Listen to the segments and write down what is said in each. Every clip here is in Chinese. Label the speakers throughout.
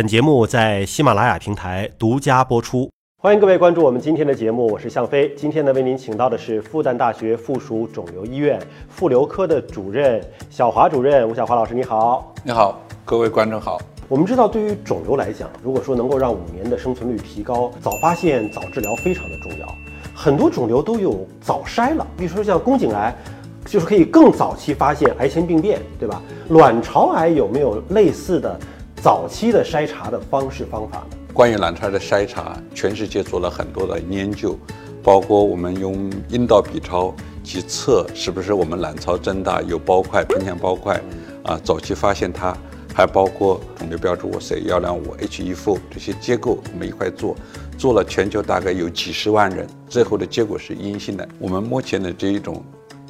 Speaker 1: 本节目在喜马拉雅平台独家播出。欢迎各位关注我们今天的节目，我是向飞。今天呢，为您请到的是复旦大学附属肿瘤医院妇瘤科的主任小华主任，吴小华老师，你好。
Speaker 2: 你好，各位观众好。
Speaker 1: 我们知道，对于肿瘤来讲，如果说能够让五年的生存率提高，早发现、早治疗非常的重要。很多肿瘤都有早筛了，比如说像宫颈癌，就是可以更早期发现癌前病变，对吧？卵巢癌有没有类似的早期的筛查的方式方法呢？
Speaker 2: 关于卵巢的筛查，全世界做了很多的研究，包括我们用阴道 B 超去测是不是我们卵巢增大有包块、盆腔包块，啊，早期发现它。还包括肿瘤标志物 C 幺两五 H1F 这些结构，我们一块做，做了全球大概有几十万人，最后的结果是阴性的。我们目前的这一种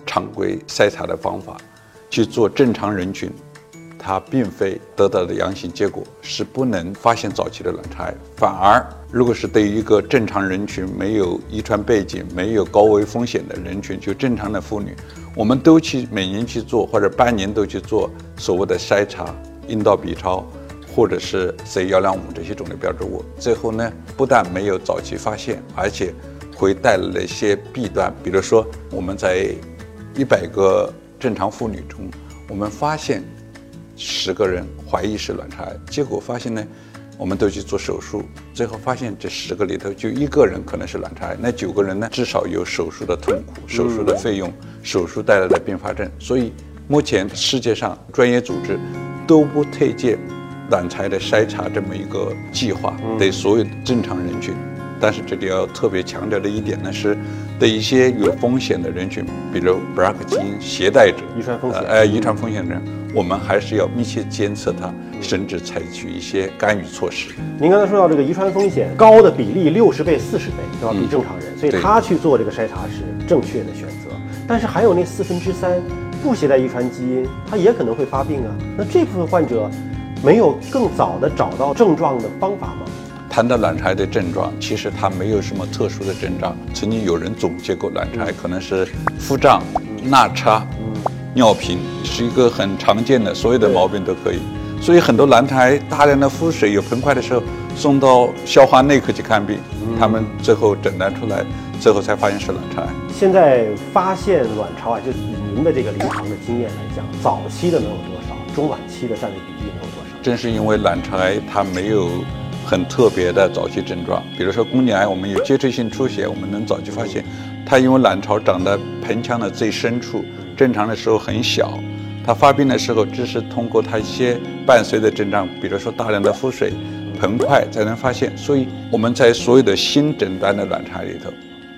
Speaker 2: 常规筛查的方法去做正常人群，它并非得到的阳性结果是不能发现早期的卵巢癌，反而如果是对于一个正常人群没有遗传背景、没有高危风险的人群，就正常的妇女，我们都去每年去做或者半年都去做所谓的筛查。阴道 B 超，或者是 C 幺两五这些肿瘤标志物，最后呢，不但没有早期发现，而且会带来一些弊端。比如说，我们在一百个正常妇女中，我们发现十个人怀疑是卵巢癌，结果发现呢，我们都去做手术，最后发现这十个里头就一个人可能是卵巢癌，那九个人呢，至少有手术的痛苦、手术的费用、手术带来的并发症。所以，目前世界上专业组织。都不推荐卵巢的筛查这么一个计划对所有正常人群，但是这里要特别强调的一点呢是，对一些有风险的人群，比如 BRCA 基因携带者、
Speaker 1: 遗传风险
Speaker 2: 呃遗传风险人，我们还是要密切监测它，甚至采取一些干预措施。
Speaker 1: 您刚才说到这个遗传风险高的比例六十倍、四十倍，对吧？比正常人，所以他去做这个筛查是正确的选择。但是还有那四分之三。不携带遗传基因，他也可能会发病啊。那这部分患者没有更早的找到症状的方法吗？
Speaker 2: 谈到卵巢癌的症状，其实它没有什么特殊的症状。曾经有人总结过，卵巢癌可能是腹胀、纳差、尿频，是一个很常见的，所有的毛病都可以。所以很多卵巢癌大量的腹水有盆块的时候，送到消化内科去看病，他们最后诊断出来，最后才发现是卵巢癌。
Speaker 1: 现在发现卵巢癌就以。您的这个临床的经验来讲，早期的能有多少？中晚期的占的比例能有多少？
Speaker 2: 正是因为卵巢癌它没有很特别的早期症状，比如说宫颈癌，我们有接触性出血，我们能早期发现。它因为卵巢长在盆腔的最深处，正常的时候很小，它发病的时候只是通过它一些伴随的症状，比如说大量的腹水、盆块才能发现。所以我们在所有的新诊断的卵巢癌里头，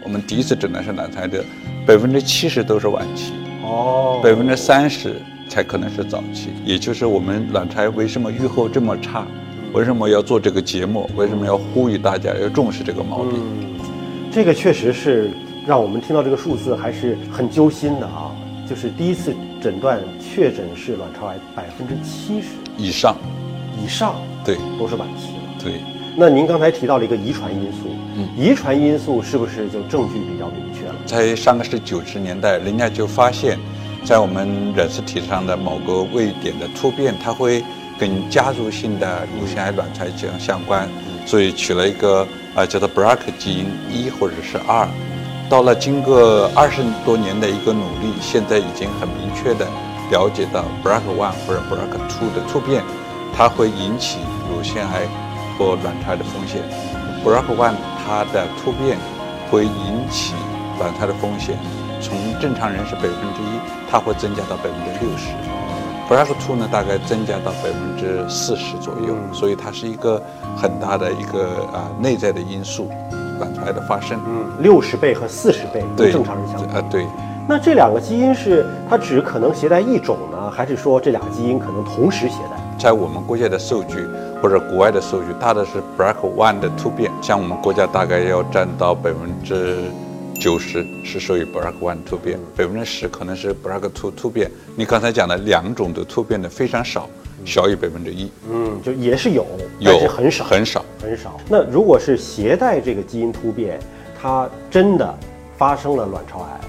Speaker 2: 我们第一次诊断是卵巢癌的百分之七十都是晚期。哦，百分之三十才可能是早期，也就是我们卵巢为什么预后这么差？为什么要做这个节目？为什么要呼吁大家要重视这个毛病？
Speaker 1: 嗯这个确实是让我们听到这个数字还是很揪心的啊！就是第一次诊断确诊是卵巢癌，百分之七十
Speaker 2: 以上，
Speaker 1: 以上
Speaker 2: 对
Speaker 1: 都是晚期了。
Speaker 2: 对，
Speaker 1: 那您刚才提到了一个遗传因素，嗯，遗传因素是不是就证据比较明确了？
Speaker 2: 在上个世纪九十年代，人家就发现。在我们染色体上的某个位点的突变，它会跟家族性的乳腺癌、卵巢癌相关，所以取了一个啊叫做 BRCA 基因一或者是二。到了经过二十多年的一个努力，现在已经很明确的了解到 BRCA one 或者 BRCA two 的突变，它会引起乳腺癌或卵巢癌的风险。BRCA one 它的突变会引起卵巢的风险。从正常人是百分之一，它会增加到百分之六十，BRCA two 呢大概增加到百分之四十左右，所以它是一个很大的一个啊内在的因素，卵巢癌的发生。
Speaker 1: 嗯，六十倍和四十倍跟正常人相比。
Speaker 2: 啊对。
Speaker 1: 那这两个基因是它只可能携带一种呢，还是说这两个基因可能同时携带？
Speaker 2: 在我们国家的数据或者国外的数据，大的是 BRCA one 的突变，像我们国家大概要占到百分之。九十是属于 BRCA one 突变，百分之十可能是 BRCA two 突变。你刚才讲的两种的突变的非常少，小于百分之一。
Speaker 1: 嗯，就也是有，
Speaker 2: 有
Speaker 1: 很少，
Speaker 2: 很少，
Speaker 1: 很少。那如果是携带这个基因突变，它真的发生了卵巢癌，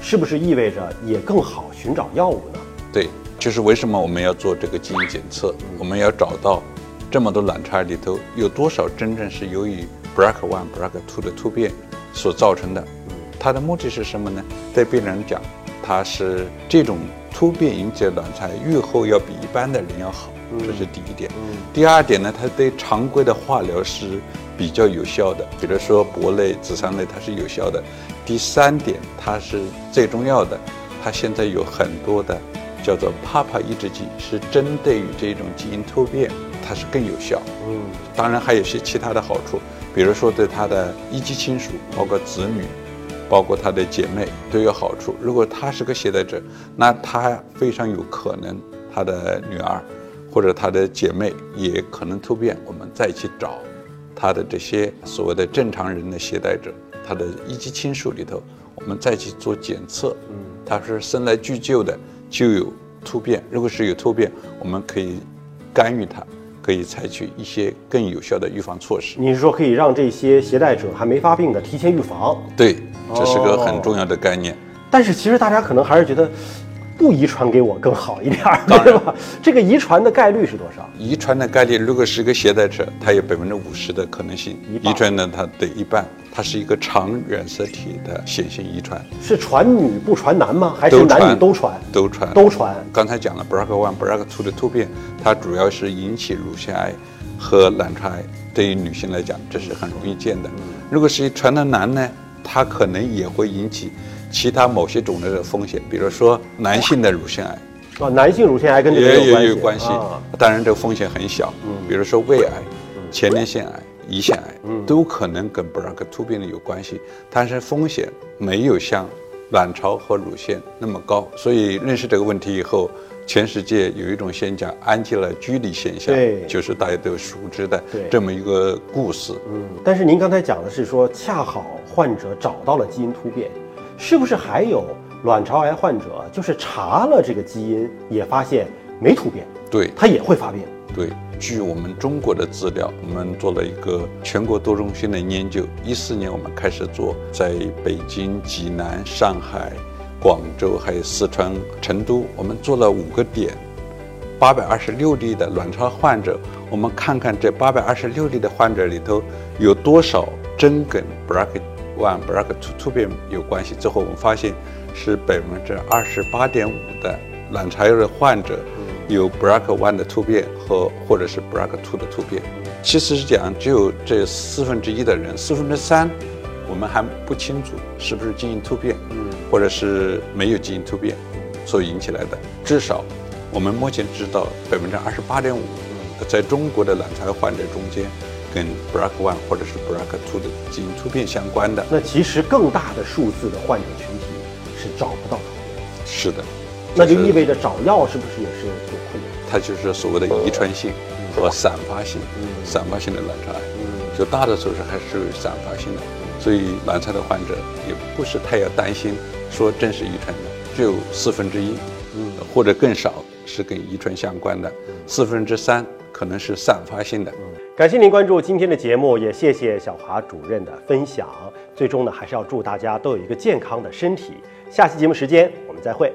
Speaker 1: 是不是意味着也更好寻找药物呢？
Speaker 2: 对，就是为什么我们要做这个基因检测，我们要找到这么多卵巢癌里头，有多少真正是由于 BRCA1、BRCA2 的突变所造成的？它的目的是什么呢？对病人讲，它是这种突变引起的卵巢癌预后要比一般的人要好，这是第一点。第二点呢，它对常规的化疗是比较有效的，比如说铂类、紫杉类，它是有效的。第三点，它是最重要的，它现在有很多的叫做 PAPA 抑制剂，是针对于这种基因突变，它是更有效。嗯，当然还有些其他的好处，比如说对它的一级亲属，包括子女。包括他的姐妹都有好处。如果他是个携带者，那他非常有可能他的女儿或者他的姐妹也可能突变。我们再去找他的这些所谓的正常人的携带者，他的一级亲属里头，我们再去做检测。嗯，他是生来具就的就有突变。如果是有突变，我们可以干预他。可以采取一些更有效的预防措施。
Speaker 1: 你是说可以让这些携带者还没发病的提前预防？
Speaker 2: 对，这是个很重要的概念。
Speaker 1: 但是其实大家可能还是觉得。不遗传给我更好一点儿，对吧？这个遗传的概率是多少？
Speaker 2: 遗传的概率，如果是个携带者，它有百分之五十的可能性。遗传呢，它得一半，它是一个常染色体的显性遗传。
Speaker 1: 是传女不传男吗？还是男女都传？
Speaker 2: 都传。
Speaker 1: 都传。
Speaker 2: 刚才讲了，BRCA1、BRCA2 的突变，它主要是引起乳腺癌和卵巢癌。对于女性来讲，这是很容易见的。如果是传的男呢，它可能也会引起。其他某些种类的风险，比如说男性的乳腺癌，
Speaker 1: 啊，男性乳腺癌跟这个
Speaker 2: 也有关系，当然这个风险很小，嗯，比如说胃癌、前列腺癌、胰腺癌，嗯，都可能跟 BRCA 突变的有关系，但是风险没有像卵巢和乳腺那么高。所以认识这个问题以后，全世界有一种现象，安吉拉居里现象，
Speaker 1: 对，
Speaker 2: 就是大家都熟知的这么一个故事。
Speaker 1: 嗯，但是您刚才讲的是说，恰好患者找到了基因突变。是不是还有卵巢癌患者，就是查了这个基因，也发现没突变，
Speaker 2: 对，
Speaker 1: 他也会发病。
Speaker 2: 对，据我们中国的资料，我们做了一个全国多中心的研究。一四年我们开始做，在北京、济南、上海、广州，还有四川成都，我们做了五个点，八百二十六例的卵巢患者，我们看看这八百二十六例的患者里头有多少真跟 BRCA。万 BRCA 突突变有关系，最后我们发现是百分之二十八点五的卵巢癌的患者有 BRCA one 的突变和或者是 BRCA two 的突变。其实是讲只有这四分之一的人，四分之三我们还不清楚是不是基因突变，嗯或者是没有基因突变所引起来的。至少我们目前知道百分之二十八点五在中国的卵巢癌患者中间。跟 BRCA1 或者是 BRCA2 的基因突变相关的，
Speaker 1: 那其实更大的数字的患者群体是找不到的。
Speaker 2: 是的，
Speaker 1: 那就意味着找药是不是也是有困难？
Speaker 2: 它就是所谓的遗传性和散发性，散发性的卵巢癌，嗯就大多数是还是散发性的，所以卵巢的患者也不是太要担心，说真是遗传的，只有四分之一，嗯，或者更少是跟遗传相关的，四分之三可能是散发性的。
Speaker 1: 感谢您关注今天的节目，也谢谢小华主任的分享。最终呢，还是要祝大家都有一个健康的身体。下期节目时间，我们再会。